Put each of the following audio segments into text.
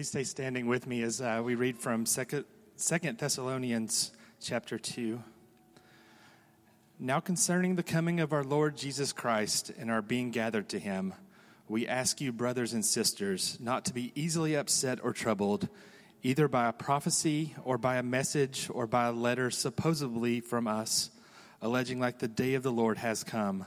Please stay standing with me as uh, we read from Second, Thessalonians chapter 2. Now, concerning the coming of our Lord Jesus Christ and our being gathered to him, we ask you, brothers and sisters, not to be easily upset or troubled, either by a prophecy or by a message or by a letter supposedly from us, alleging like the day of the Lord has come.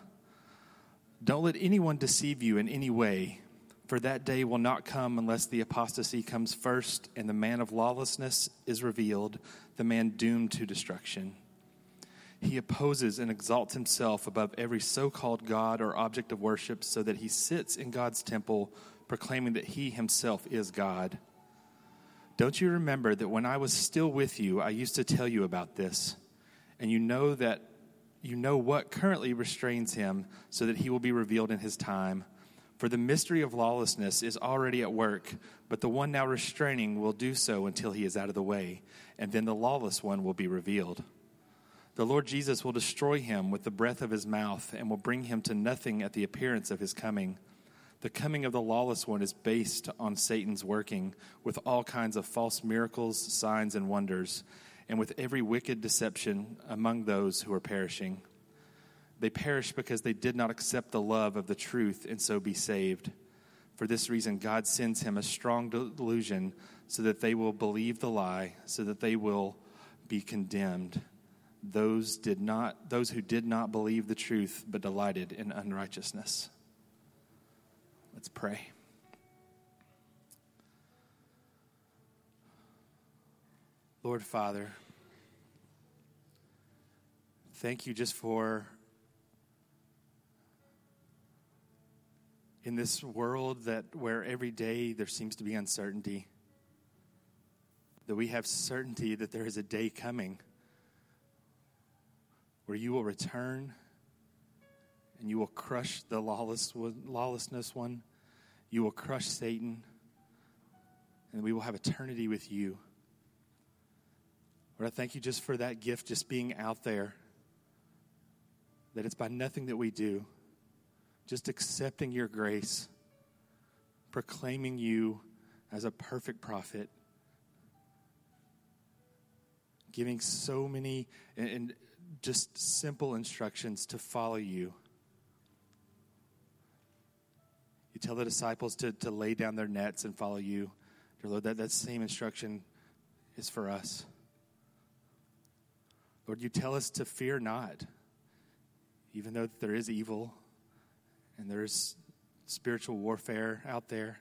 Don't let anyone deceive you in any way for that day will not come unless the apostasy comes first and the man of lawlessness is revealed, the man doomed to destruction. He opposes and exalts himself above every so called God or object of worship, so that he sits in God's temple, proclaiming that he himself is God. Don't you remember that when I was still with you, I used to tell you about this? And you know that you know what currently restrains him, so that he will be revealed in his time. For the mystery of lawlessness is already at work, but the one now restraining will do so until he is out of the way, and then the lawless one will be revealed. The Lord Jesus will destroy him with the breath of his mouth and will bring him to nothing at the appearance of his coming. The coming of the lawless one is based on Satan's working with all kinds of false miracles, signs, and wonders, and with every wicked deception among those who are perishing. They perish because they did not accept the love of the truth and so be saved. For this reason, God sends him a strong delusion so that they will believe the lie, so that they will be condemned. Those, did not, those who did not believe the truth but delighted in unrighteousness. Let's pray. Lord Father, thank you just for in this world that where every day there seems to be uncertainty that we have certainty that there is a day coming where you will return and you will crush the lawless lawlessness one. You will crush satan and we will have eternity with you. Lord i thank you just for that gift just being out there that it's by nothing that we do just accepting your grace, proclaiming you as a perfect prophet, giving so many and, just simple instructions to follow you. You tell the disciples to, to lay down their nets and follow you. Dear Lord, that, that same instruction is for us. Lord, you tell us to fear not, even though there is evil and there's spiritual warfare out there.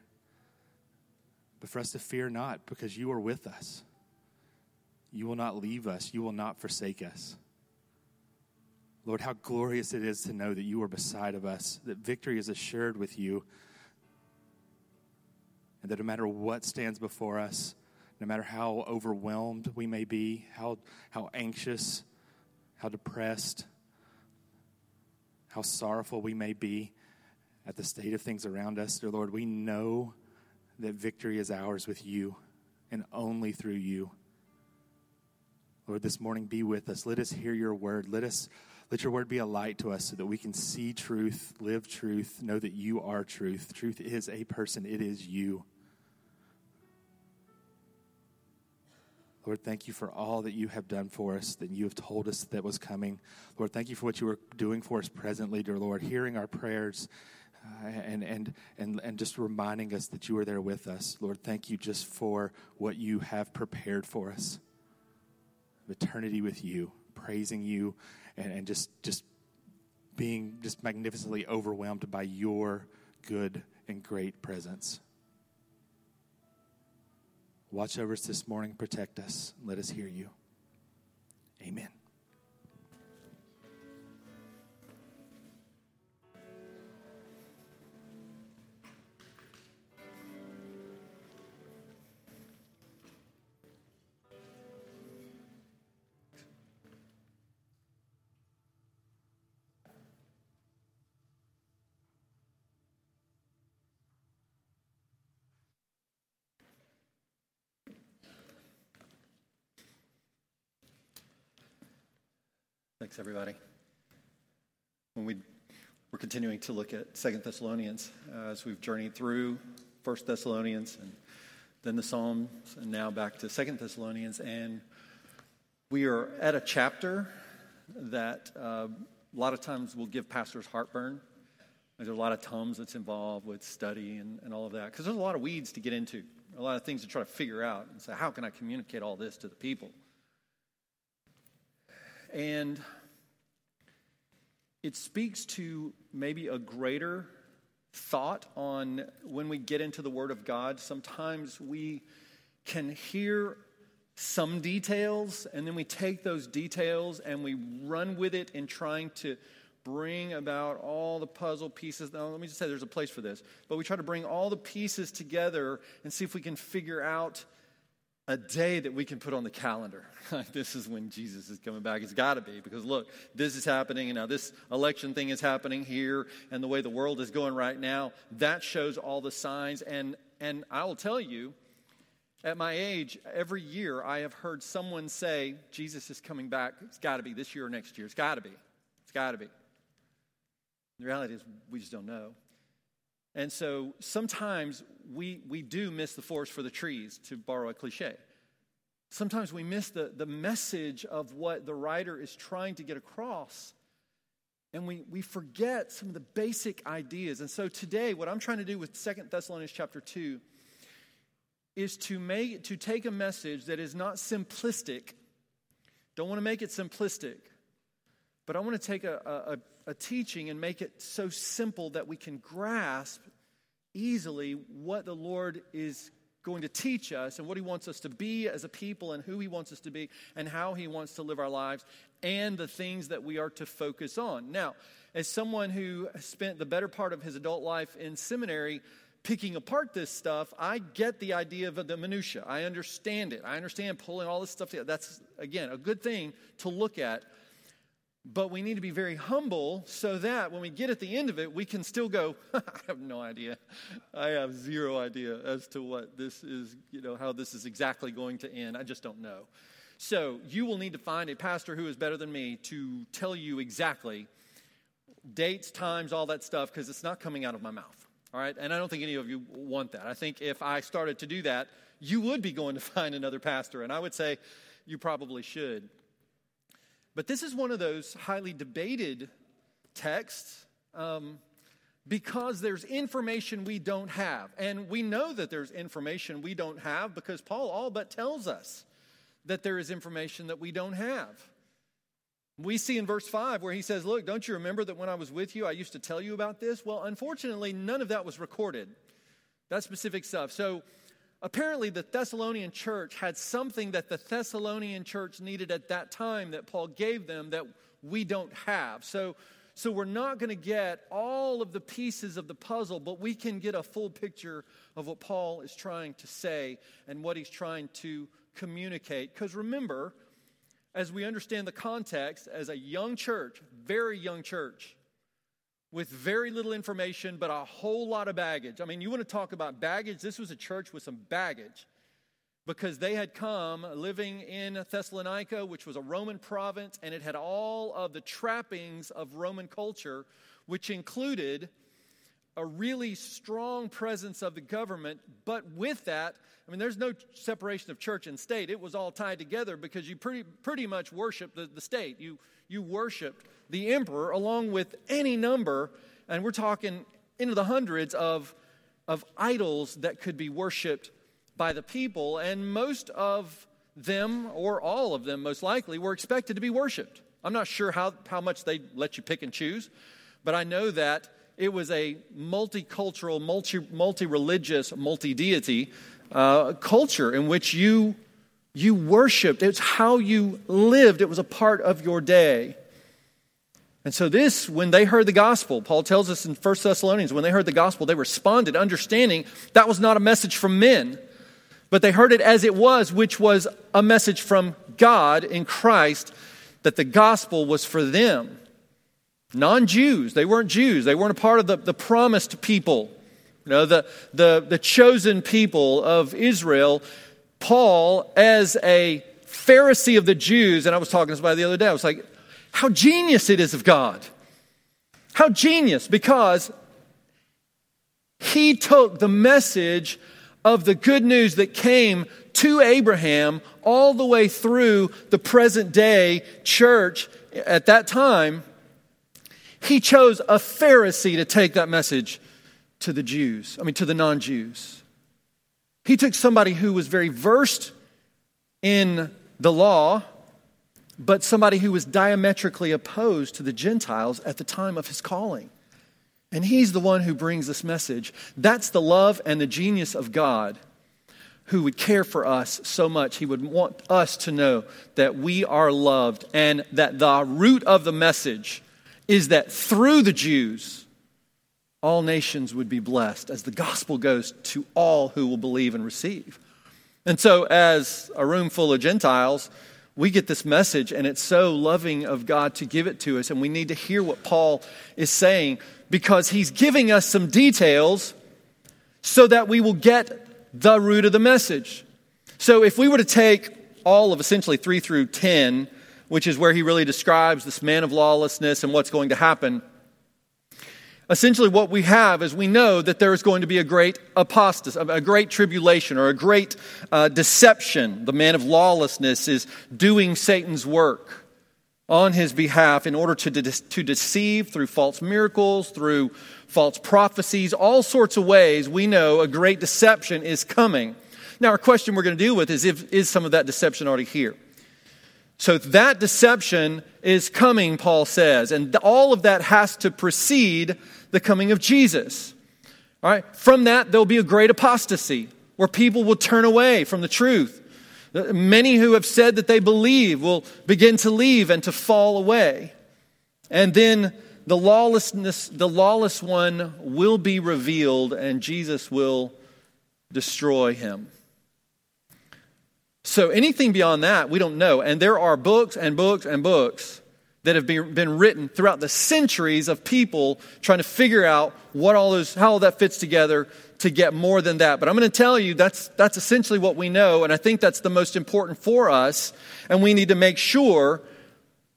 But for us to fear not, because you are with us. You will not leave us, you will not forsake us. Lord, how glorious it is to know that you are beside of us, that victory is assured with you, and that no matter what stands before us, no matter how overwhelmed we may be, how, how anxious, how depressed, how sorrowful we may be, at the state of things around us, dear Lord, we know that victory is ours with you and only through you. Lord, this morning be with us. Let us hear your word. Let us let your word be a light to us so that we can see truth, live truth, know that you are truth. Truth is a person, it is you. Lord, thank you for all that you have done for us, that you have told us that was coming. Lord, thank you for what you are doing for us presently, dear Lord, hearing our prayers and, and, and, and just reminding us that you are there with us. Lord, thank you just for what you have prepared for us. Eternity with you, praising you, and, and just, just being just magnificently overwhelmed by your good and great presence. Watch over us this morning, protect us, let us hear you. Amen. Thanks, everybody. When we, we're continuing to look at Second Thessalonians uh, as we've journeyed through First Thessalonians and then the Psalms, and now back to Second Thessalonians. And we are at a chapter that uh, a lot of times will give pastors heartburn. There's a lot of tums that's involved with study and, and all of that because there's a lot of weeds to get into, a lot of things to try to figure out and say, how can I communicate all this to the people? And it speaks to maybe a greater thought on when we get into the Word of God. Sometimes we can hear some details, and then we take those details and we run with it in trying to bring about all the puzzle pieces. Now, let me just say there's a place for this, but we try to bring all the pieces together and see if we can figure out a day that we can put on the calendar. this is when Jesus is coming back. It's got to be because look, this is happening, and now this election thing is happening here, and the way the world is going right now. That shows all the signs. And and I will tell you, at my age, every year I have heard someone say, Jesus is coming back. It's got to be this year or next year. It's got to be. It's got to be. The reality is, we just don't know. And so sometimes we, we do miss the forest for the trees, to borrow a cliche. Sometimes we miss the, the message of what the writer is trying to get across. And we, we forget some of the basic ideas. And so today, what I'm trying to do with Second Thessalonians chapter 2 is to make to take a message that is not simplistic. Don't want to make it simplistic, but I want to take a, a, a teaching and make it so simple that we can grasp easily what the Lord is going to teach us and what He wants us to be as a people and who He wants us to be and how He wants to live our lives and the things that we are to focus on. Now, as someone who spent the better part of his adult life in seminary, picking apart this stuff, I get the idea of the minutia. I understand it. I understand pulling all this stuff together. That's again a good thing to look at. But we need to be very humble so that when we get at the end of it, we can still go, I have no idea. I have zero idea as to what this is, you know, how this is exactly going to end. I just don't know. So you will need to find a pastor who is better than me to tell you exactly dates, times, all that stuff, because it's not coming out of my mouth. All right? And I don't think any of you want that. I think if I started to do that, you would be going to find another pastor. And I would say you probably should. But this is one of those highly debated texts um, because there's information we don't have. And we know that there's information we don't have because Paul all but tells us that there is information that we don't have. We see in verse 5 where he says, Look, don't you remember that when I was with you, I used to tell you about this? Well, unfortunately, none of that was recorded, that specific stuff. So apparently, the Thessalonian church had something that the Thessalonian church needed at that time that Paul gave them that we don't have. So, so we're not going to get all of the pieces of the puzzle, but we can get a full picture of what Paul is trying to say and what he's trying to communicate. Because remember, as we understand the context, as a young church, very young church, with very little information, but a whole lot of baggage. I mean, you want to talk about baggage? This was a church with some baggage because they had come living in Thessalonica, which was a Roman province, and it had all of the trappings of Roman culture, which included a really strong presence of the government, but with that, I mean, there's no separation of church and state. It was all tied together because you pretty, pretty much worshiped the, the state. You, you worshiped the emperor along with any number, and we're talking into the hundreds of, of idols that could be worshiped by the people, and most of them, or all of them most likely, were expected to be worshiped. I'm not sure how, how much they let you pick and choose, but I know that it was a multicultural, multi religious, multi deity uh, culture in which you, you worshiped. It's how you lived, it was a part of your day. And so, this, when they heard the gospel, Paul tells us in 1 Thessalonians, when they heard the gospel, they responded, understanding that was not a message from men, but they heard it as it was, which was a message from God in Christ, that the gospel was for them. Non Jews, they weren't Jews, they weren't a part of the, the promised people, you know, the, the, the chosen people of Israel. Paul, as a Pharisee of the Jews, and I was talking to somebody the other day, I was like, how genius it is of God. How genius, because he took the message of the good news that came to Abraham all the way through the present day church at that time, he chose a Pharisee to take that message to the Jews, I mean, to the non Jews. He took somebody who was very versed in the law, but somebody who was diametrically opposed to the Gentiles at the time of his calling. And he's the one who brings this message. That's the love and the genius of God who would care for us so much. He would want us to know that we are loved and that the root of the message is that through the Jews, all nations would be blessed as the gospel goes to all who will believe and receive. And so, as a room full of Gentiles, we get this message, and it's so loving of God to give it to us. And we need to hear what Paul is saying because he's giving us some details so that we will get the root of the message. So if we were to take all of essentially 3 through 10, which is where he really describes this man of lawlessness and what's going to happen, essentially what we have is we know that there is going to be a great apostasy, a great tribulation, or a great uh, deception. The man of lawlessness is doing Satan's work on his behalf in order to, de- to deceive through false miracles, through false prophecies, all sorts of ways we know a great deception is coming. Now, our question we're going to deal with is if, is some of that deception already here? So that deception is coming, Paul says, and all of that has to precede the coming of Jesus. All right? From that, there'll be a great apostasy where people will turn away from the truth. Many who have said that they believe will begin to leave and to fall away. And then the lawlessness, the lawless one will be revealed and Jesus will destroy him. So anything beyond that, we don't know. And there are books and books and books that have been written throughout the centuries of people trying to figure out what all those, how all that fits together to get more than that. But I'm going to tell you that's, that's essentially what we know, and I think that's the most important for us, and we need to make sure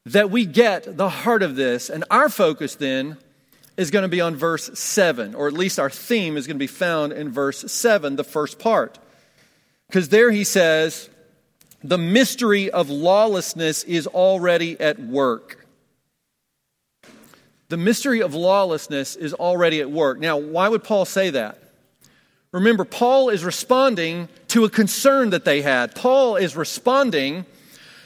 that we get the heart of this. And our focus then is going to be on verse 7, or at least our theme is going to be found in verse 7, the first part. Because there he says, the mystery of lawlessness is already at work. The mystery of lawlessness is already at work. Now, why would Paul say that? Remember, Paul is responding to a concern that they had. Paul is responding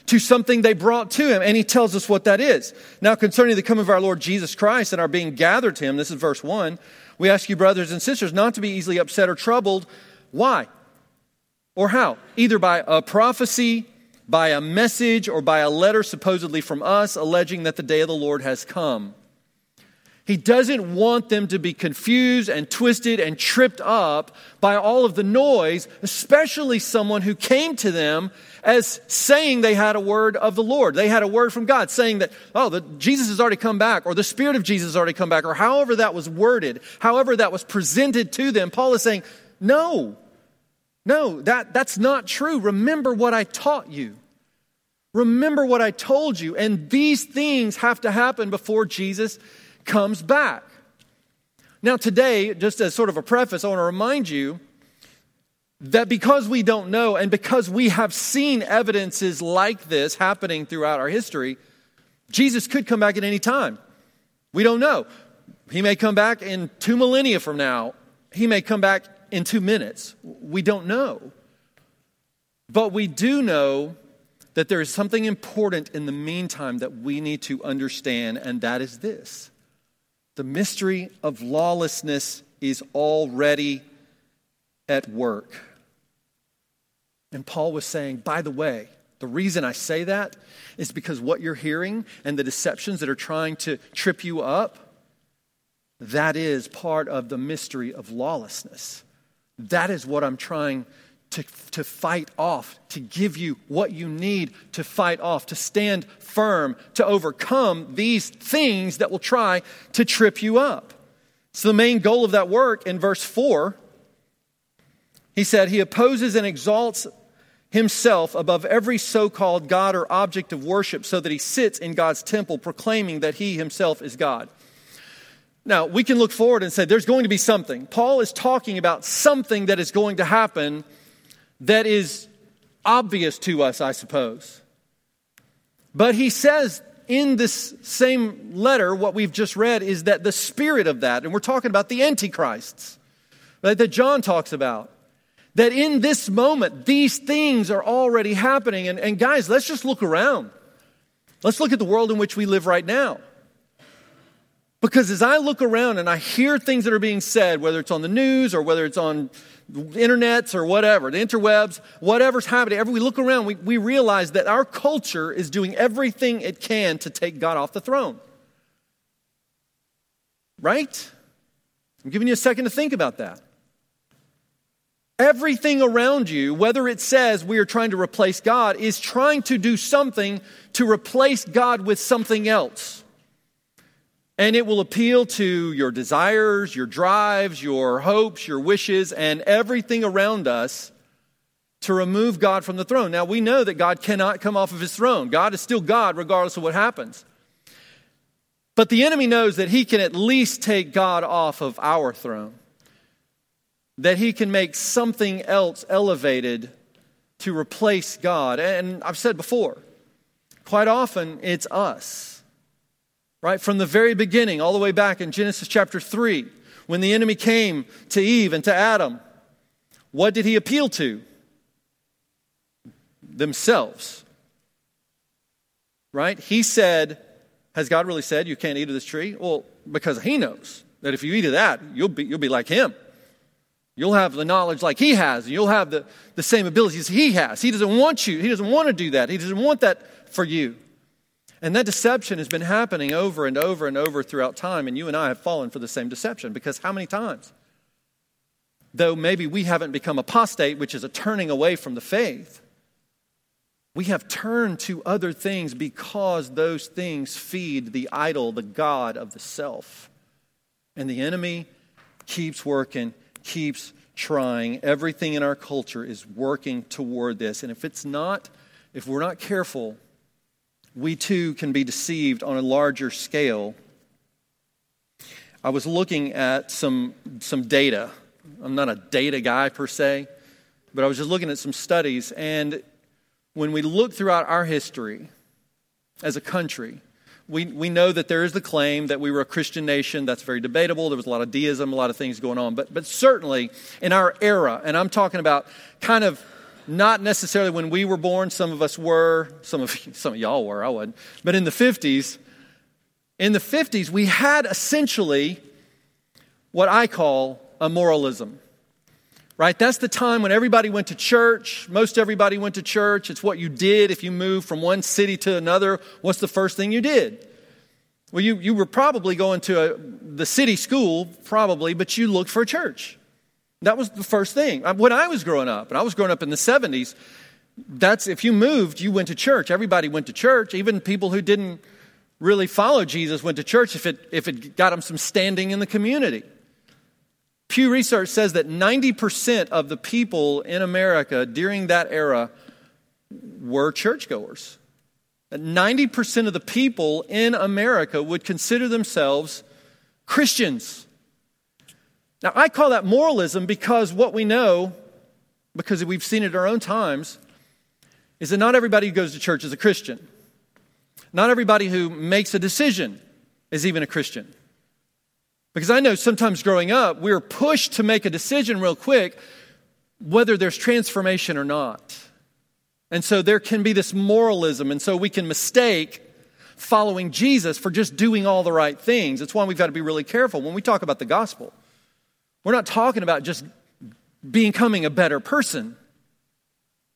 to something they brought to him, and he tells us what that is. Now, concerning the coming of our Lord Jesus Christ and our being gathered to him, this is verse 1, we ask you, brothers and sisters, not to be easily upset or troubled. Why? Or how? Either by a prophecy, by a message, or by a letter supposedly from us alleging that the day of the Lord has come. He doesn't want them to be confused and twisted and tripped up by all of the noise, especially someone who came to them as saying they had a word of the Lord. They had a word from God saying that, oh, the, Jesus has already come back, or the Spirit of Jesus has already come back, or however that was worded, however that was presented to them. Paul is saying, no, no, that, that's not true. Remember what I taught you. Remember what I told you. And these things have to happen before Jesus comes back. Now, today, just as sort of a preface, I want to remind you that because we don't know and because we have seen evidences like this happening throughout our history, Jesus could come back at any time. We don't know. He may come back in two millennia from now, he may come back in two minutes. We don't know. But we do know that there is something important in the meantime that we need to understand, and that is this the mystery of lawlessness is already at work. And Paul was saying, by the way, the reason I say that is because what you're hearing and the deceptions that are trying to trip you up, that is part of the mystery of lawlessness. That is what I'm trying to, to fight off, to give you what you need to fight off, to stand firm, to overcome these things that will try to trip you up. So, the main goal of that work in verse 4, he said, He opposes and exalts himself above every so called God or object of worship so that he sits in God's temple proclaiming that he himself is God. Now, we can look forward and say there's going to be something. Paul is talking about something that is going to happen that is obvious to us, I suppose. But he says in this same letter, what we've just read is that the spirit of that, and we're talking about the antichrists right, that John talks about, that in this moment, these things are already happening. And, and guys, let's just look around. Let's look at the world in which we live right now. Because as I look around and I hear things that are being said, whether it's on the news or whether it's on the internets or whatever, the interwebs, whatever's happening, every we look around, we, we realize that our culture is doing everything it can to take God off the throne. Right? I'm giving you a second to think about that. Everything around you, whether it says we are trying to replace God, is trying to do something to replace God with something else. And it will appeal to your desires, your drives, your hopes, your wishes, and everything around us to remove God from the throne. Now, we know that God cannot come off of his throne. God is still God regardless of what happens. But the enemy knows that he can at least take God off of our throne, that he can make something else elevated to replace God. And I've said before, quite often it's us right? From the very beginning, all the way back in Genesis chapter 3, when the enemy came to Eve and to Adam, what did he appeal to? Themselves. Right? He said, Has God really said you can't eat of this tree? Well, because he knows that if you eat of that, you'll be, you'll be like him. You'll have the knowledge like he has, and you'll have the, the same abilities he has. He doesn't want you, he doesn't want to do that. He doesn't want that for you. And that deception has been happening over and over and over throughout time, and you and I have fallen for the same deception because how many times? Though maybe we haven't become apostate, which is a turning away from the faith, we have turned to other things because those things feed the idol, the God of the self. And the enemy keeps working, keeps trying. Everything in our culture is working toward this. And if it's not, if we're not careful, we too can be deceived on a larger scale. I was looking at some, some data. I'm not a data guy per se, but I was just looking at some studies. And when we look throughout our history as a country, we, we know that there is the claim that we were a Christian nation. That's very debatable. There was a lot of deism, a lot of things going on. But, but certainly in our era, and I'm talking about kind of not necessarily when we were born, some of us were, some of, some of y'all were, I wasn't. But in the 50s, in the 50s, we had essentially what I call a moralism. Right? That's the time when everybody went to church. Most everybody went to church. It's what you did if you moved from one city to another. What's the first thing you did? Well, you, you were probably going to a, the city school, probably, but you looked for a church. That was the first thing. When I was growing up, and I was growing up in the 70s, that's if you moved, you went to church. Everybody went to church. Even people who didn't really follow Jesus went to church if it, if it got them some standing in the community. Pew Research says that 90% of the people in America during that era were churchgoers. 90% of the people in America would consider themselves Christians. Now, I call that moralism because what we know, because we've seen it our own times, is that not everybody who goes to church is a Christian. Not everybody who makes a decision is even a Christian. Because I know sometimes growing up, we are pushed to make a decision real quick, whether there's transformation or not. And so there can be this moralism, and so we can mistake following Jesus for just doing all the right things. It's why we've got to be really careful when we talk about the gospel. We're not talking about just becoming a better person.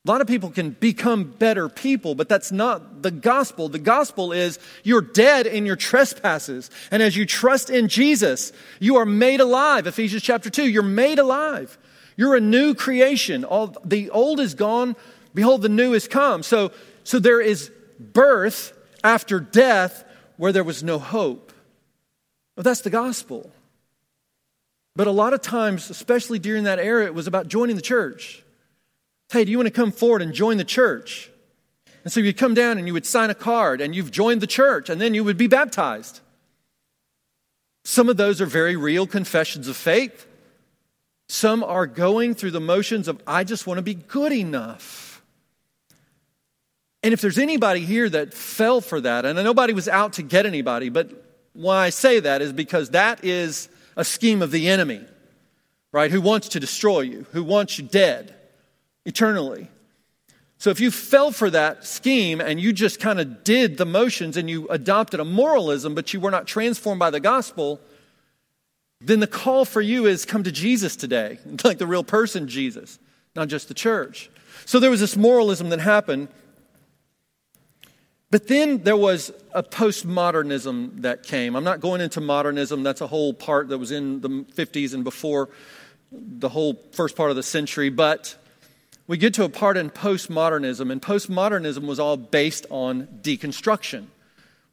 A lot of people can become better people, but that's not the gospel. The gospel is you're dead in your trespasses. And as you trust in Jesus, you are made alive. Ephesians chapter 2, you're made alive. You're a new creation. All the old is gone, behold the new is come. So so there is birth after death where there was no hope. That's the gospel. But a lot of times, especially during that era, it was about joining the church. Hey, do you want to come forward and join the church? And so you'd come down and you would sign a card and you've joined the church and then you would be baptized. Some of those are very real confessions of faith. Some are going through the motions of, I just want to be good enough. And if there's anybody here that fell for that, and nobody was out to get anybody, but why I say that is because that is a scheme of the enemy, right? Who wants to destroy you, who wants you dead eternally. So if you fell for that scheme and you just kind of did the motions and you adopted a moralism, but you were not transformed by the gospel, then the call for you is come to Jesus today, like the real person Jesus, not just the church. So there was this moralism that happened. But then there was a postmodernism that came. I'm not going into modernism, that's a whole part that was in the 50s and before the whole first part of the century. But we get to a part in postmodernism, and postmodernism was all based on deconstruction.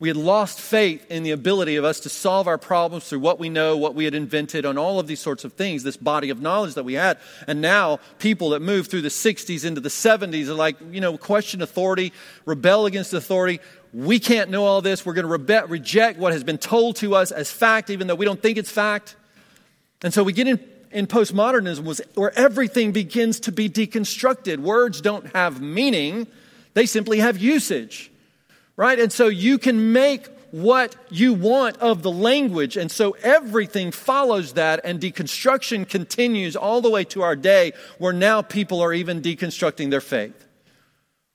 We had lost faith in the ability of us to solve our problems through what we know, what we had invented, on all of these sorts of things, this body of knowledge that we had. And now, people that move through the 60s into the 70s are like, you know, question authority, rebel against authority. We can't know all this. We're going to rebe- reject what has been told to us as fact, even though we don't think it's fact. And so we get in, in postmodernism was where everything begins to be deconstructed. Words don't have meaning, they simply have usage right? And so you can make what you want of the language. And so everything follows that, and deconstruction continues all the way to our day, where now people are even deconstructing their faith.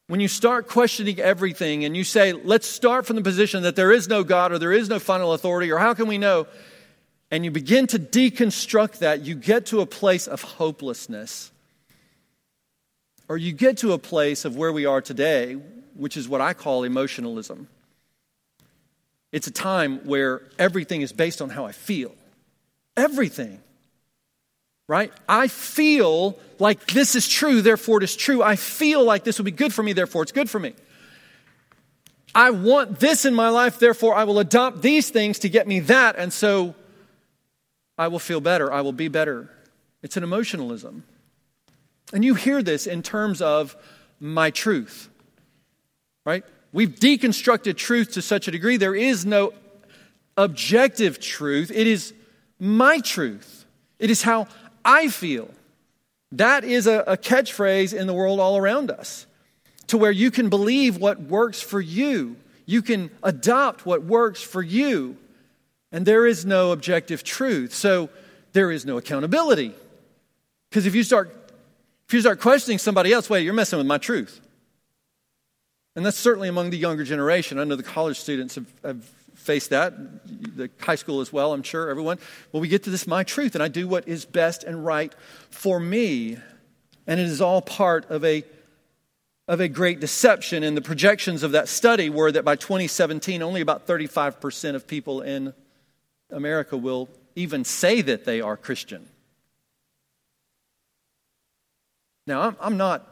When you start questioning everything and you say, let's start from the position that there is no God or there is no final authority, or how can we know? And you begin to deconstruct that, you get to a place of hopelessness. Or you get to a place of where we are today, which is what I call emotionalism. It's a time where everything is based on how I feel. Everything. Right? I feel like this is true, therefore it is true. I feel like this will be good for me, therefore it's good for me. I want this in my life, therefore I will adopt these things to get me that, and so I will feel better. I will be better. It's an emotionalism. And you hear this in terms of my truth right? We've deconstructed truth to such a degree, there is no objective truth. It is my truth, it is how I feel. That is a, a catchphrase in the world all around us to where you can believe what works for you, you can adopt what works for you, and there is no objective truth. So there is no accountability. Because if you start if you start questioning somebody else, wait, you're messing with my truth. And that's certainly among the younger generation. I know the college students have, have faced that, the high school as well, I'm sure, everyone. Well, we get to this my truth, and I do what is best and right for me. And it is all part of a of a great deception. And the projections of that study were that by 2017, only about 35% of people in America will even say that they are Christian. Now, I'm, I'm not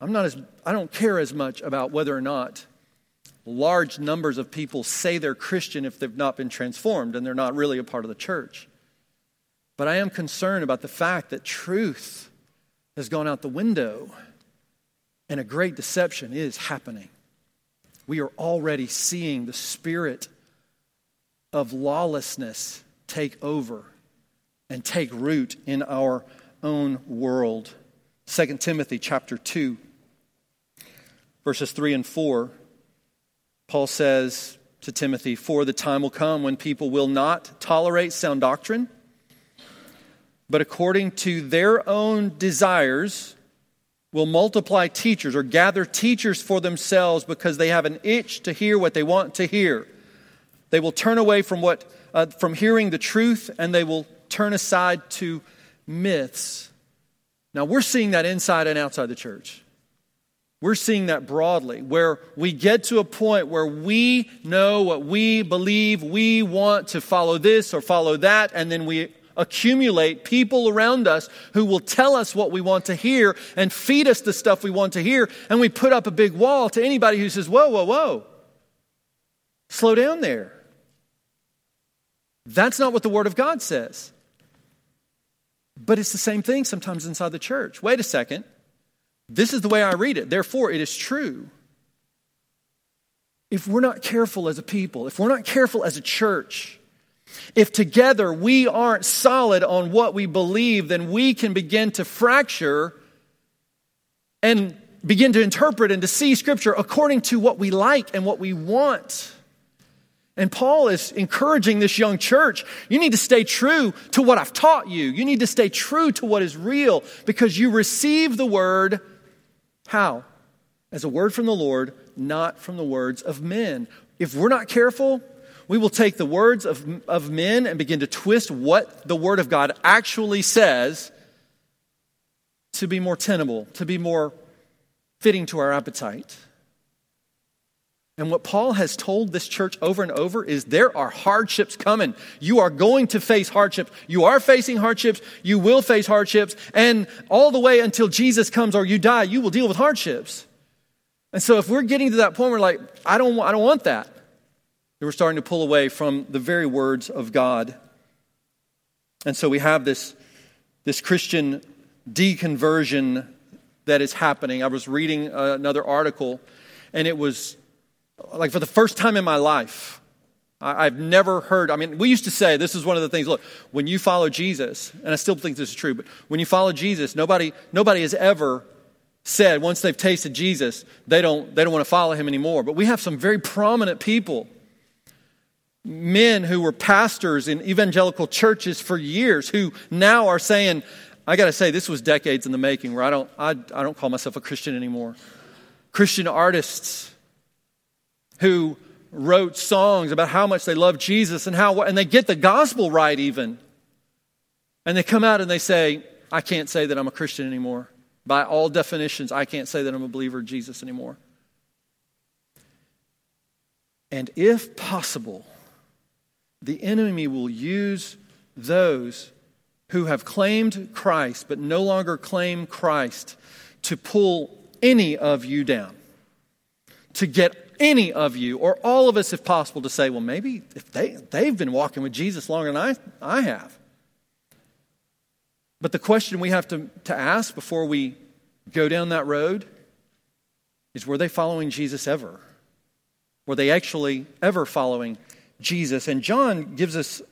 I'm not as, I don't care as much about whether or not large numbers of people say they're Christian if they've not been transformed and they're not really a part of the church. But I am concerned about the fact that truth has gone out the window and a great deception is happening. We are already seeing the spirit of lawlessness take over and take root in our own world. 2 Timothy chapter 2 verses 3 and 4, Paul says to Timothy, For the time will come when people will not tolerate sound doctrine, but according to their own desires, will multiply teachers or gather teachers for themselves because they have an itch to hear what they want to hear. They will turn away from what uh, from hearing the truth and they will turn aside to myths. Now we're seeing that inside and outside the church. We're seeing that broadly, where we get to a point where we know what we believe, we want to follow this or follow that, and then we accumulate people around us who will tell us what we want to hear and feed us the stuff we want to hear, and we put up a big wall to anybody who says, Whoa, whoa, whoa, slow down there. That's not what the Word of God says. But it's the same thing sometimes inside the church. Wait a second. This is the way I read it. Therefore, it is true. If we're not careful as a people, if we're not careful as a church, If together we aren't solid on what we believe, then we can begin to fracture and begin to interpret and to see Scripture according to what we like and what we want. And Paul is encouraging this young church you need to stay true to what I've taught you. You need to stay true to what is real because you receive the word how? As a word from the Lord, not from the words of men. If we're not careful, we will take the words of, of men and begin to twist what the word of God actually says to be more tenable, to be more fitting to our appetite. And what Paul has told this church over and over is there are hardships coming. You are going to face hardships. You are facing hardships. You will face hardships. And all the way until Jesus comes or you die, you will deal with hardships. And so if we're getting to that point where like, I don't, I don't want that, we're starting to pull away from the very words of God. And so we have this, this Christian deconversion that is happening. I was reading uh, another article, and it was like for the first time in my life, I've never heard. I mean, we used to say this is one of the things. Look, when you follow Jesus, and I still think this is true, but when you follow Jesus, nobody nobody has ever said once they've tasted Jesus, they don't they don't want to follow him anymore. But we have some very prominent people, men who were pastors in evangelical churches for years, who now are saying, I got to say, this was decades in the making. Where I don't I, I don't call myself a Christian anymore. Christian artists who wrote songs about how much they love Jesus and how and they get the gospel right even. And they come out and they say, I can't say that I'm a Christian anymore. By all definitions, I can't say that I'm a believer in Jesus anymore. And if possible, the enemy will use those who have claimed Christ but no longer claim Christ to pull any of you down, to get any of you, or all of us if possible, to say, well, maybe if they, they've been walking with Jesus longer than I, I have. But the question we have to, to ask before we go down that road is were they following Jesus ever? Were they actually ever following Jesus? And John gives us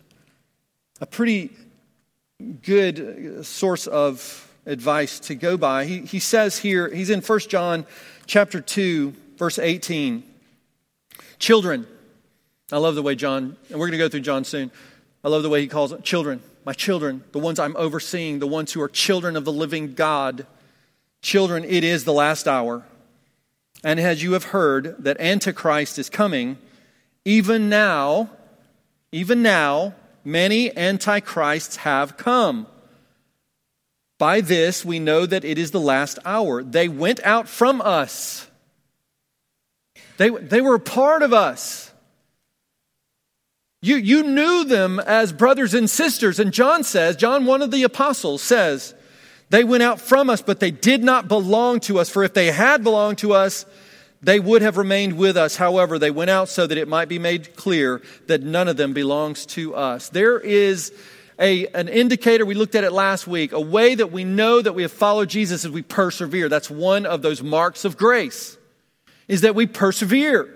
a pretty good source of advice to go by. He, he says here, he's in 1 John chapter 2, verse 18. Children. I love the way John, and we're going to go through John soon. I love the way he calls it children. My children, the ones I'm overseeing, the ones who are children of the living God. Children, it is the last hour. And as you have heard that Antichrist is coming, even now, even now, many antichrists have come. By this we know that it is the last hour. They went out from us they, they were a part of us. You, you knew them as brothers and sisters. And John says, John, one of the apostles, says, they went out from us, but they did not belong to us. For if they had belonged to us, they would have remained with us. However, they went out so that it might be made clear that none of them belongs to us. There is a, an indicator, we looked at it last week, a way that we know that we have followed Jesus as we persevere. That's one of those marks of grace is that we persevere.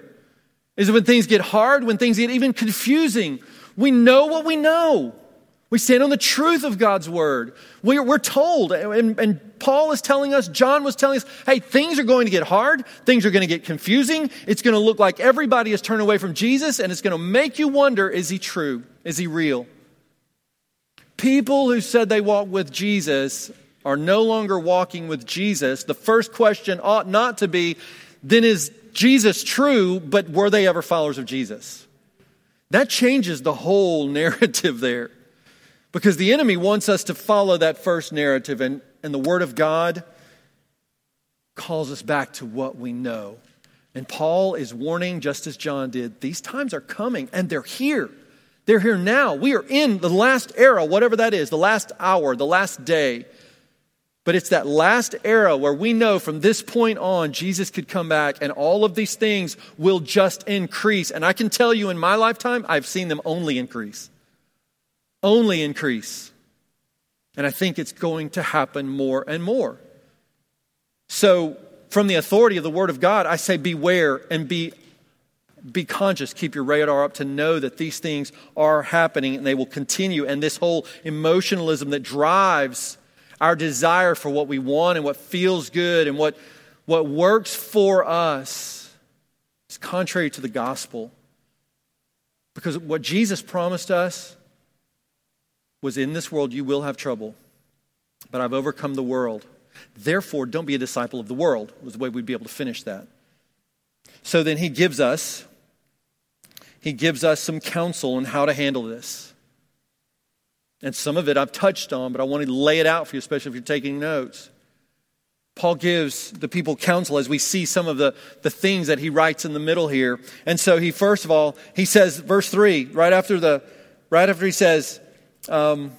Is that when things get hard, when things get even confusing, we know what we know. We stand on the truth of God's word. We're, we're told, and, and, Paul is telling us, John was telling us, hey, things are going to get hard. Things are going to get confusing. It's going to look like everybody has turned away from Jesus, and it's going to make you wonder is he true? Is he real? People who said they walk with Jesus are no longer walking with Jesus. The first question ought not to be, then is Jesus true, but were they ever followers of Jesus? That changes the whole narrative there. Because the enemy wants us to follow that first narrative, and, and the Word of God calls us back to what we know. And Paul is warning, just as John did, these times are coming, and they're here. They're here now. We are in the last era, whatever that is, the last hour, the last day. But it's that last era where we know from this point on, Jesus could come back and all of these things will just increase. And I can tell you in my lifetime, I've seen them only increase. Only increase. And I think it's going to happen more and more. So, from the authority of the Word of God, I say beware and be be conscious, keep your radar up to know that these things are happening and they will continue. And this whole emotionalism that drives our desire for what we want and what feels good and what, what works for us is contrary to the gospel. Because what Jesus promised us was in this world you will have trouble, but I've overcome the world. Therefore, don't be a disciple of the world, was the way we'd be able to finish that. So then he gives us he gives us some counsel on how to handle this. And some of it I've touched on, but I want to lay it out for you, especially if you're taking notes. Paul gives the people counsel as we see some of the, the things that he writes in the middle here. And so he, first of all, he says, verse 3, right after, the, right after he says, um,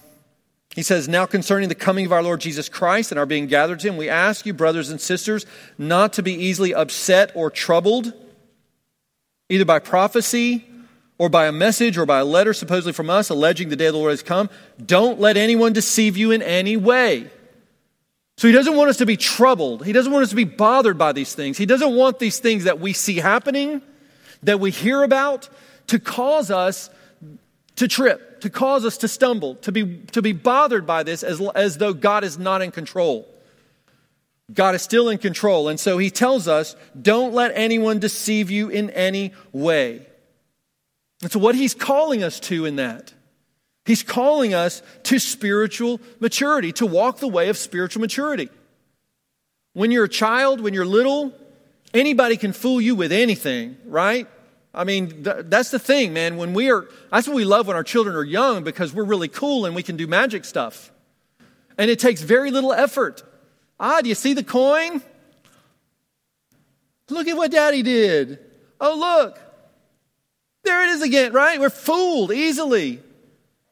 he says, Now concerning the coming of our Lord Jesus Christ and our being gathered to him, we ask you, brothers and sisters, not to be easily upset or troubled, either by prophecy or by a message or by a letter supposedly from us alleging the day of the Lord has come, don't let anyone deceive you in any way. So he doesn't want us to be troubled. He doesn't want us to be bothered by these things. He doesn't want these things that we see happening, that we hear about, to cause us to trip, to cause us to stumble, to be, to be bothered by this as, as though God is not in control. God is still in control. And so he tells us don't let anyone deceive you in any way. And so, what he's calling us to in that, he's calling us to spiritual maturity, to walk the way of spiritual maturity. When you're a child, when you're little, anybody can fool you with anything, right? I mean, th- that's the thing, man. When we are, that's what we love when our children are young because we're really cool and we can do magic stuff. And it takes very little effort. Ah, do you see the coin? Look at what daddy did. Oh, look, there it is again, right? We're fooled easily.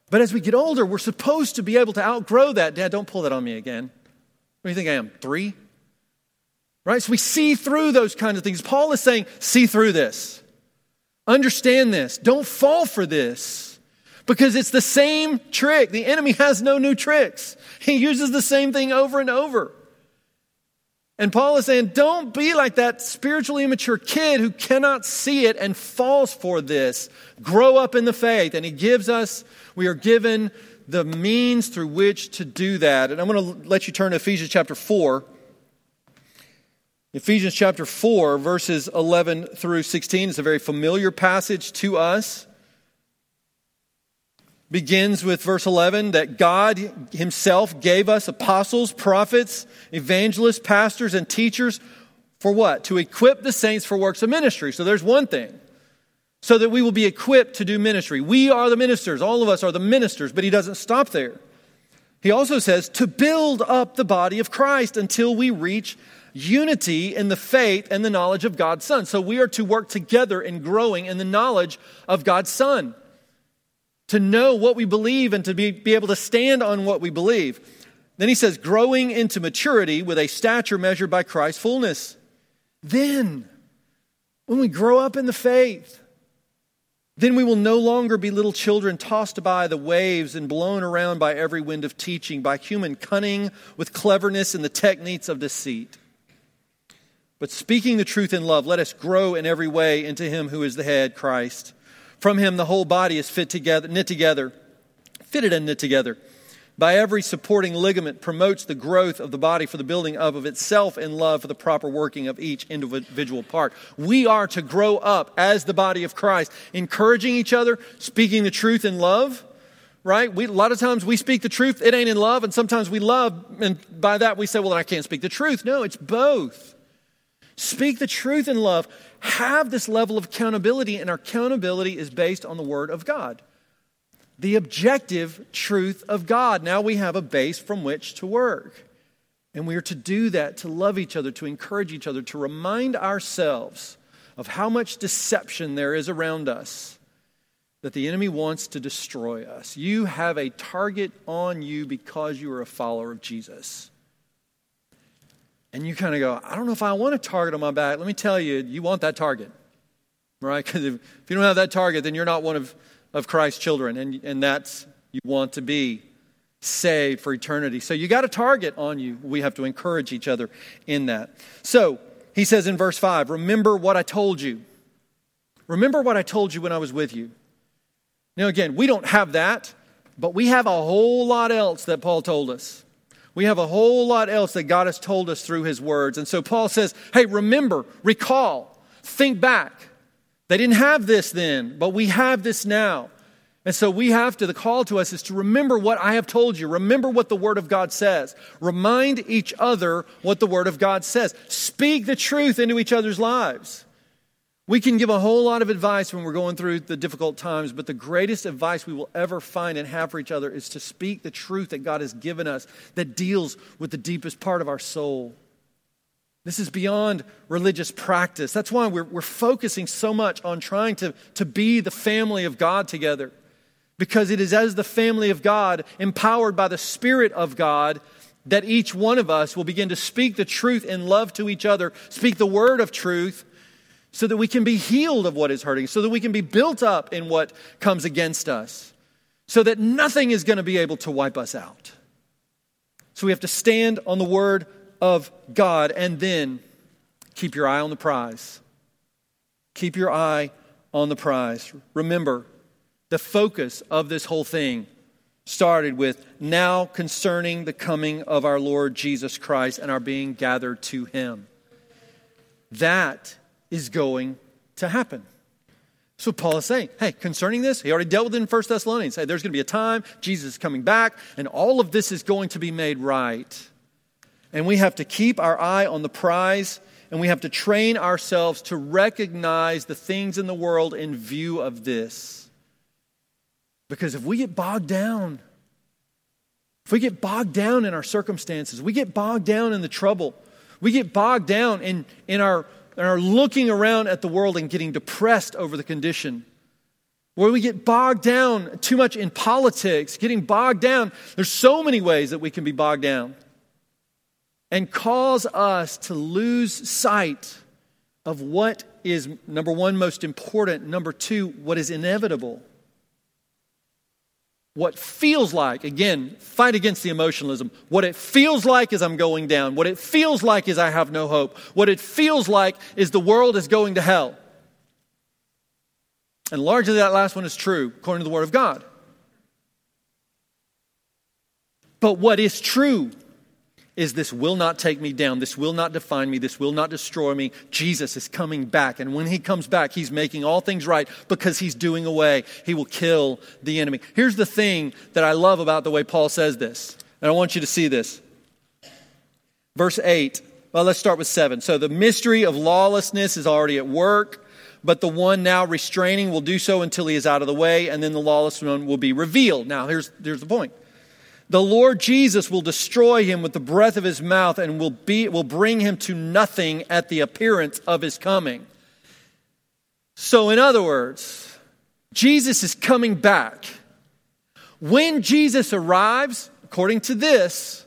But as we get older, we're supposed to be able to outgrow that. Dad, don't pull that on me again. What do you think I am? Three? Right? So we see through those kinds of things. Paul is saying, see through this. Understand this. Don't fall for this. Because it's the same trick. The enemy has no new tricks. He uses the same thing over and over. And Paul is saying, don't be like that spiritually immature kid who cannot see it and falls for this. Grow up in the faith. And he gives us, we are given the means through which to do that. And I'm going to let you turn to Ephesians chapter 4. Ephesians chapter 4, verses 11 through 16 is a very familiar passage to us begins with verse 11 that God Himself gave us apostles, prophets, evangelists, pastors, and teachers for what? To equip the saints for works of ministry. So there's one thing. So that we will be equipped to do ministry. We are the ministers. All of us are the ministers, but He doesn't stop there. He also says to build up the body of Christ until we reach unity in the faith and the knowledge of God's Son. So we are to work together in growing in the knowledge of God's Son to know what we believe and to be, be able to stand on what we believe. Then he says, growing into maturity with a stature measured by Christ's fullness. Then, when we grow up in the faith, then we will no longer be little children tossed by the waves and blown around by every wind of teaching, by human cunning, with cleverness and the techniques of deceit. But speaking the truth in love, let us grow in every way into him who is the head, Christ. From him, the whole body is fit together, knit together, fitted and knit together. By every supporting ligament promotes the growth of the body for the building up of itself in love for the proper working of each individual part. We are to grow up as the body of Christ, encouraging each other, speaking the truth in love, right? We, a lot of times we speak the truth, it ain't in love, and sometimes we love, and by that we say, well, I can't speak the truth. No, it's both. Speak the truth in love have this level of accountability, and our accountability is based on the Word of God. The objective truth of God. Now we have a base from which to work. And we are to do that, to love each other, to encourage each other, to remind ourselves of how much deception there is around us that the enemy wants to destroy us. You have a target on you because you are a follower of Jesus and you kind of go, I don't know if I want a target on my back. Let me tell you, you want that target, right? Because if, if you don't have that target, then you're not one of, of Christ's children, and, and that's you want to be saved for eternity. So you got a target on you. We have to encourage each other in that. So he says in verse 5, Remember what I told you. Remember what I told you when I was with you. Now, again, we don't have that, but we have a whole lot else that Paul told us. We have a whole lot else that God has told us through his words. And so Paul says, hey, remember, recall, think back. They didn't have this then, but we have this now. And so we have to, the call to us is to remember what I have told you. Remember what the Word of God says. Remind each other what the Word of God says. Speak the truth into each other's lives. We can give a whole lot of advice when we're going through the difficult times, but the greatest advice we will ever find and have for each other is to speak the truth that God has given us that deals with the deepest part of our soul. This is beyond religious practice. That's why we're, we're focusing so much on trying to, to be the family of God together. Because it is as the family of God, empowered by the Spirit of God, that each one of us will begin to speak the truth in love to each other, speak the word of truth, so that we can be healed of what is hurting, so that we can be built up in what comes against us, so that nothing is going to be able to wipe us out. So we have to stand on the word of God and then keep your eye on the prize. Keep your eye on the prize. Remember, the focus of this whole thing started with now concerning the coming of our Lord Jesus Christ and our being gathered to him. That is going to happen. So Paul is saying, hey, concerning this, he already dealt with it in 1 Thessalonians. Hey, there's going to be a time, Jesus is coming back, and all of this is going to be made right. And we have to keep our eye on the prize, and we have to train ourselves to recognize the things in the world in view of this. Because if we get bogged down, if we get bogged down in our circumstances, we get bogged down in the trouble, we get bogged down in, in our and are looking around at the world and getting depressed over the condition. Where we get bogged down too much in politics, getting bogged down. There's so many ways that we can be bogged down and cause us to lose sight of what is, number one, most important, number two, what is inevitable what feels like, again, fight against the emotionalism. What it feels like is I'm going down. What it feels like is I have no hope. What it feels like is the world is going to hell. And largely that last one is true, according to the Word of God. But what is true is this will not take me down. This will not define me. This will not destroy me. Jesus is coming back. And when he comes back, he's making all things right because he's doing away. He will kill the enemy. Here's the thing that I love about the way Paul says this. And I want you to see this. Verse 8. Well, let's start with 7. So the mystery of lawlessness is already at work, but the one now restraining will do so until he is out of the way, and then the lawless one will be revealed. Now, here's, here's the point the Lord Jesus will destroy him with the breath of his mouth and will, be, will bring him to nothing at the appearance of his coming. So, in other words, Jesus is coming back. When Jesus arrives, according to this,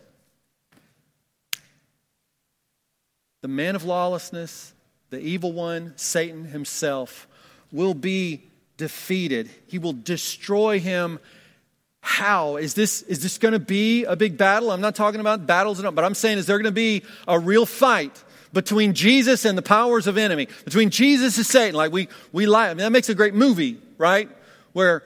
the man of lawlessness, the evil one, Satan himself, will be defeated. He will destroy him how? Is this is this going to be a big battle? I'm not talking about battles but i'm saying is there going to be a real fight between jesus and the powers of enemy? Between jesus and satan. Like we we lie. I mean, that makes a great movie right? Where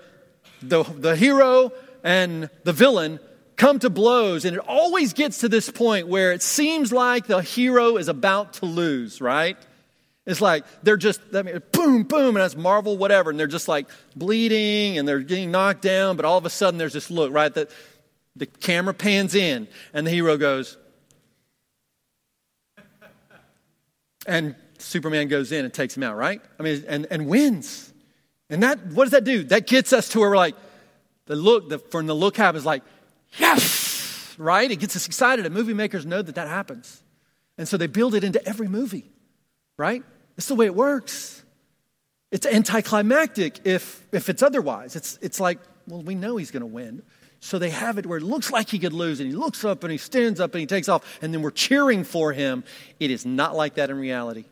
the the hero and the villain come to blows and it always gets to this point where it seems like the hero is about to lose right it's like they're just, I mean, boom, boom, and that's Marvel, whatever, and they're just like bleeding and they're getting knocked down, but all of a sudden there's this look, right? That the camera pans in and the hero goes, and Superman goes in and takes him out, right? I mean, and, and wins. And that, what does that do? That gets us to where we're like, the look, the, from the look happens like, yes, right? It gets us excited. And movie makers know that that happens. And so they build it into every movie, right? It's the way it works. It's anticlimactic if, if it's otherwise. It's, it's like, well, we know he's going to win. So they have it where it looks like he could lose, and he looks up and he stands up and he takes off, and then we're cheering for him. It is not like that in reality.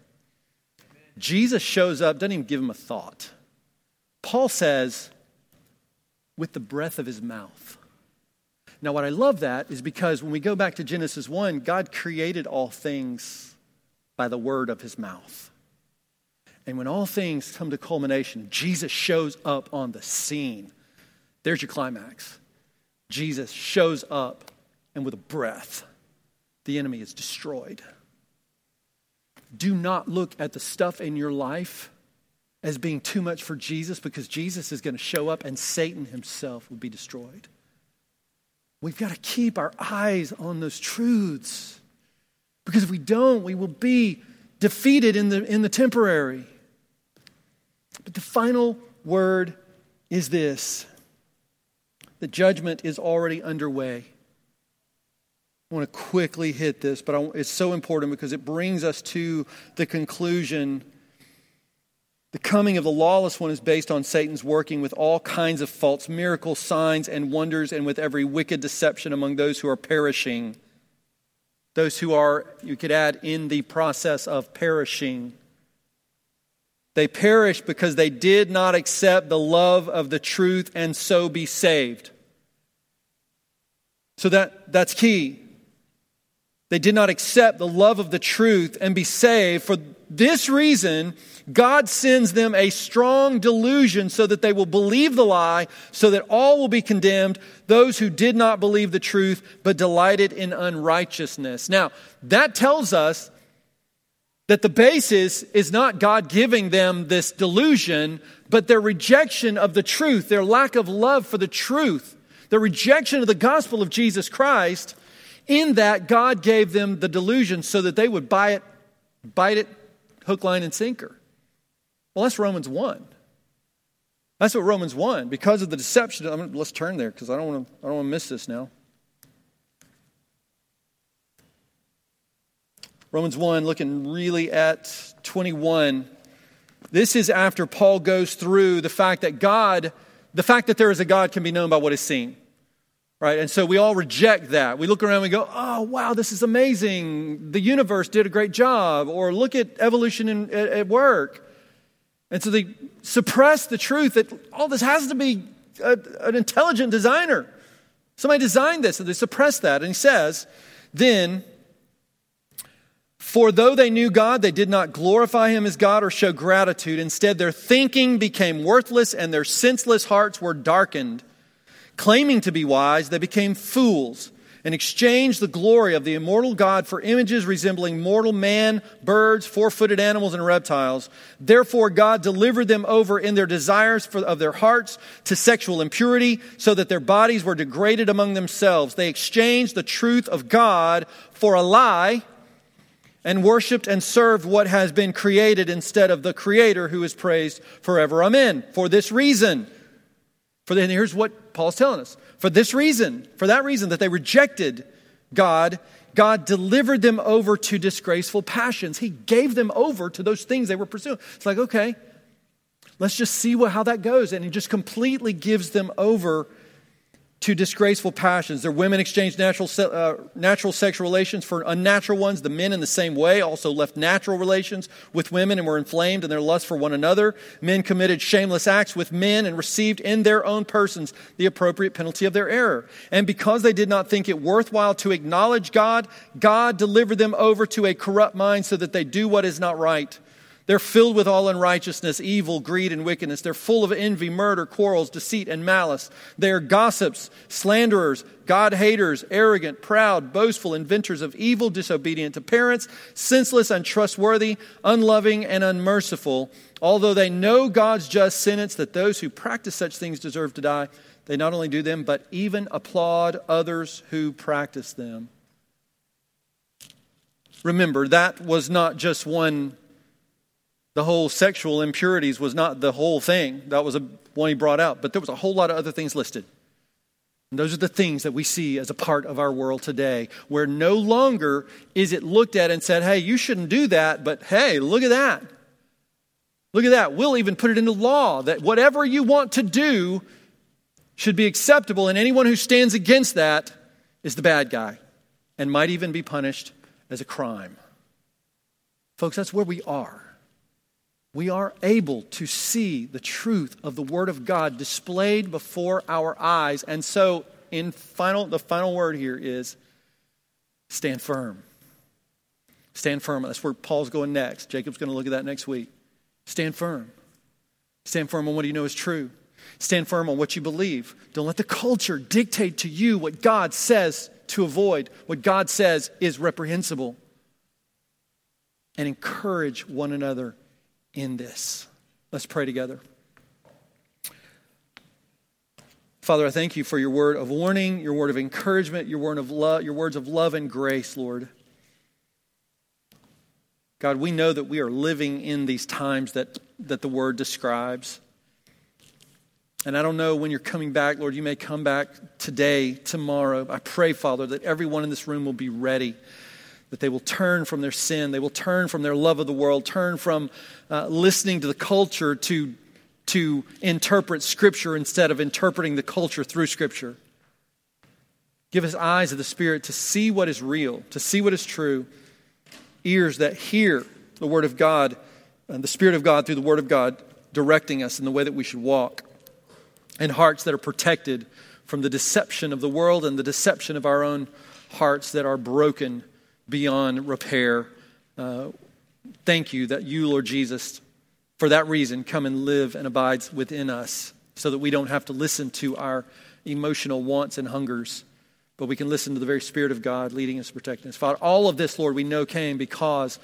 Jesus shows up, doesn't even give him a thought. Paul says, with the breath of his mouth. Now, what I love that is because when we go back to Genesis 1, God created all things by the word of his mouth. And when all things come to culmination, Jesus shows up on the scene. There's your climax. Jesus shows up, and with a breath, the enemy is destroyed. Do not look at the stuff in your life as being too much for Jesus because Jesus is going to show up and Satan himself will be destroyed. We've got to keep our eyes on those truths because if we don't, we will be defeated in the, in the temporary. But the final word is this the judgment is already underway. I want to quickly hit this, but it's so important because it brings us to the conclusion. The coming of the lawless one is based on Satan's working with all kinds of false miracles, signs, and wonders, and with every wicked deception among those who are perishing. Those who are, you could add, in the process of perishing. They perish because they did not accept the love of the truth and so be saved. So that, that's key. They did not accept the love of the truth and be saved. For this reason, God sends them a strong delusion so that they will believe the lie, so that all will be condemned, those who did not believe the truth but delighted in unrighteousness. Now, that tells us that the basis is not God giving them this delusion, but their rejection of the truth, their lack of love for the truth, their rejection of the gospel of Jesus Christ. In that, God gave them the delusion so that they would buy it, bite it, hook, line, and sinker. Well, that's Romans 1. That's what Romans 1, because of the deception. I let's turn there because I don't want to miss this now. Romans 1, looking really at 21. This is after Paul goes through the fact that God, the fact that there is a God can be known by what is seen. Right? And so we all reject that. We look around and we go, oh, wow, this is amazing. The universe did a great job. Or look at evolution in, at, at work. And so they suppress the truth that all oh, this has to be a, an intelligent designer. Somebody designed this, and they suppress that. And he says, then for though they knew God, they did not glorify him as God or show gratitude. Instead, their thinking became worthless and their senseless hearts were darkened. Claiming to be wise, they became fools and exchanged the glory of the immortal God for images resembling mortal man, birds, four footed animals, and reptiles. Therefore, God delivered them over in their desires for, of their hearts to sexual impurity, so that their bodies were degraded among themselves. They exchanged the truth of God for a lie and worshiped and served what has been created instead of the Creator who is praised forever. Amen. For this reason, for then here's what Paul's telling us. For this reason, for that reason that they rejected God, God delivered them over to disgraceful passions. He gave them over to those things they were pursuing. It's like, okay, let's just see what, how that goes. And he just completely gives them over to disgraceful passions. Their women exchanged natural, uh, natural sexual relations for unnatural ones. The men, in the same way, also left natural relations with women and were inflamed in their lust for one another. Men committed shameless acts with men and received in their own persons the appropriate penalty of their error. And because they did not think it worthwhile to acknowledge God, God delivered them over to a corrupt mind so that they do what is not right. They're filled with all unrighteousness, evil, greed, and wickedness. They're full of envy, murder, quarrels, deceit, and malice. They are gossips, slanderers, God haters, arrogant, proud, boastful, inventors of evil, disobedient to parents, senseless, untrustworthy, unloving, and unmerciful. Although they know God's just sentence that those who practice such things deserve to die, they not only do them, but even applaud others who practice them. Remember, that was not just one the whole sexual impurities was not the whole thing. That was a, one he brought out. But there was a whole lot of other things listed. And those are the things that we see as a part of our world today, where no longer is it looked at and said, hey, you shouldn't do that, but hey, look at that. Look at that. We'll even put it into law that whatever you want to do should be acceptable, and anyone who stands against that is the bad guy and might even be punished as a crime. Folks, that's where we are we are able to see the truth of the Word of God displayed before our eyes. And so, in final, the final word here is stand firm. Stand firm. That's where Paul's going next. Jacob's going to look at that next week. Stand firm. Stand firm on what you know is true. Stand firm on what you believe. Don't let the culture dictate to you what God says to avoid, what God says is reprehensible. And encourage one another in this. Let's pray together. Father, I thank you for your word of warning, your word of encouragement, your word of love, your words of love and grace, Lord. God, we know that we are living in these times that, that the word describes. And I don't know when you're coming back, Lord, you may come back today, tomorrow. I pray, Father, that everyone in this room will be ready, that they will turn from their sin, they will turn from their love of the world, turn from uh, listening to the culture to to interpret Scripture instead of interpreting the culture through Scripture. Give us eyes of the Spirit to see what is real, to see what is true, ears that hear the Word of God and the Spirit of God through the Word of God directing us in the way that we should walk, and hearts that are protected from the deception of the world and the deception of our own hearts that are broken beyond repair. Uh, thank you that you, Lord Jesus, for that reason, come and live and abides within us so that we don't have to listen to our emotional wants and hungers, but we can listen to the very Spirit of God leading us, protecting us. Father, all of this, Lord, we know came because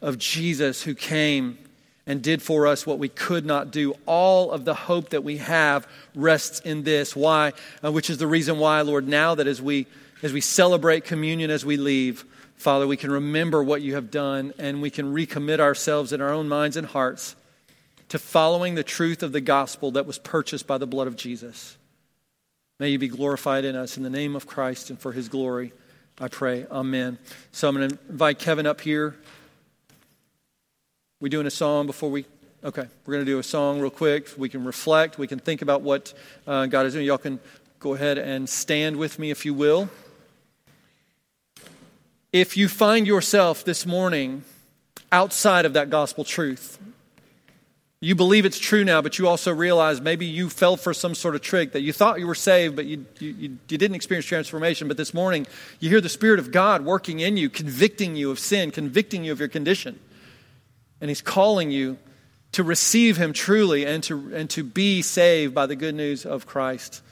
of Jesus who came and did for us what we could not do. All of the hope that we have rests in this. Why? Uh, which is the reason why, Lord, now that as we as we celebrate communion as we leave, Father, we can remember what you have done and we can recommit ourselves in our own minds and hearts to following the truth of the gospel that was purchased by the blood of Jesus. May you be glorified in us in the name of Christ and for his glory. I pray. Amen. So I'm going to invite Kevin up here. We doing a song before we? Okay, we're going to do a song real quick. We can reflect. We can think about what uh, God is doing. Y'all can go ahead and stand with me if you will. If you find yourself this morning outside of that gospel truth, you believe it's true now, but you also realize maybe you fell for some sort of trick that you thought you were saved, but you, you, you, didn't experience transformation. But this morning, you hear the Spirit of God working in you, convicting you of sin, convicting you of your condition. And He's calling you to receive Him truly and to, and to be saved by the good news of Christ.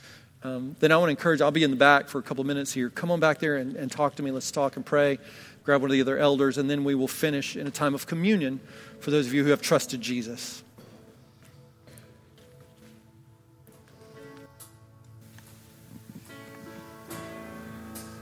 Um, then I want to encourage, I'll be in the back for a couple minutes here. Come on back there and, and talk to me. Let's talk and pray. Grab one of the other elders, and then we will finish in a time of communion for those of you who have trusted Jesus.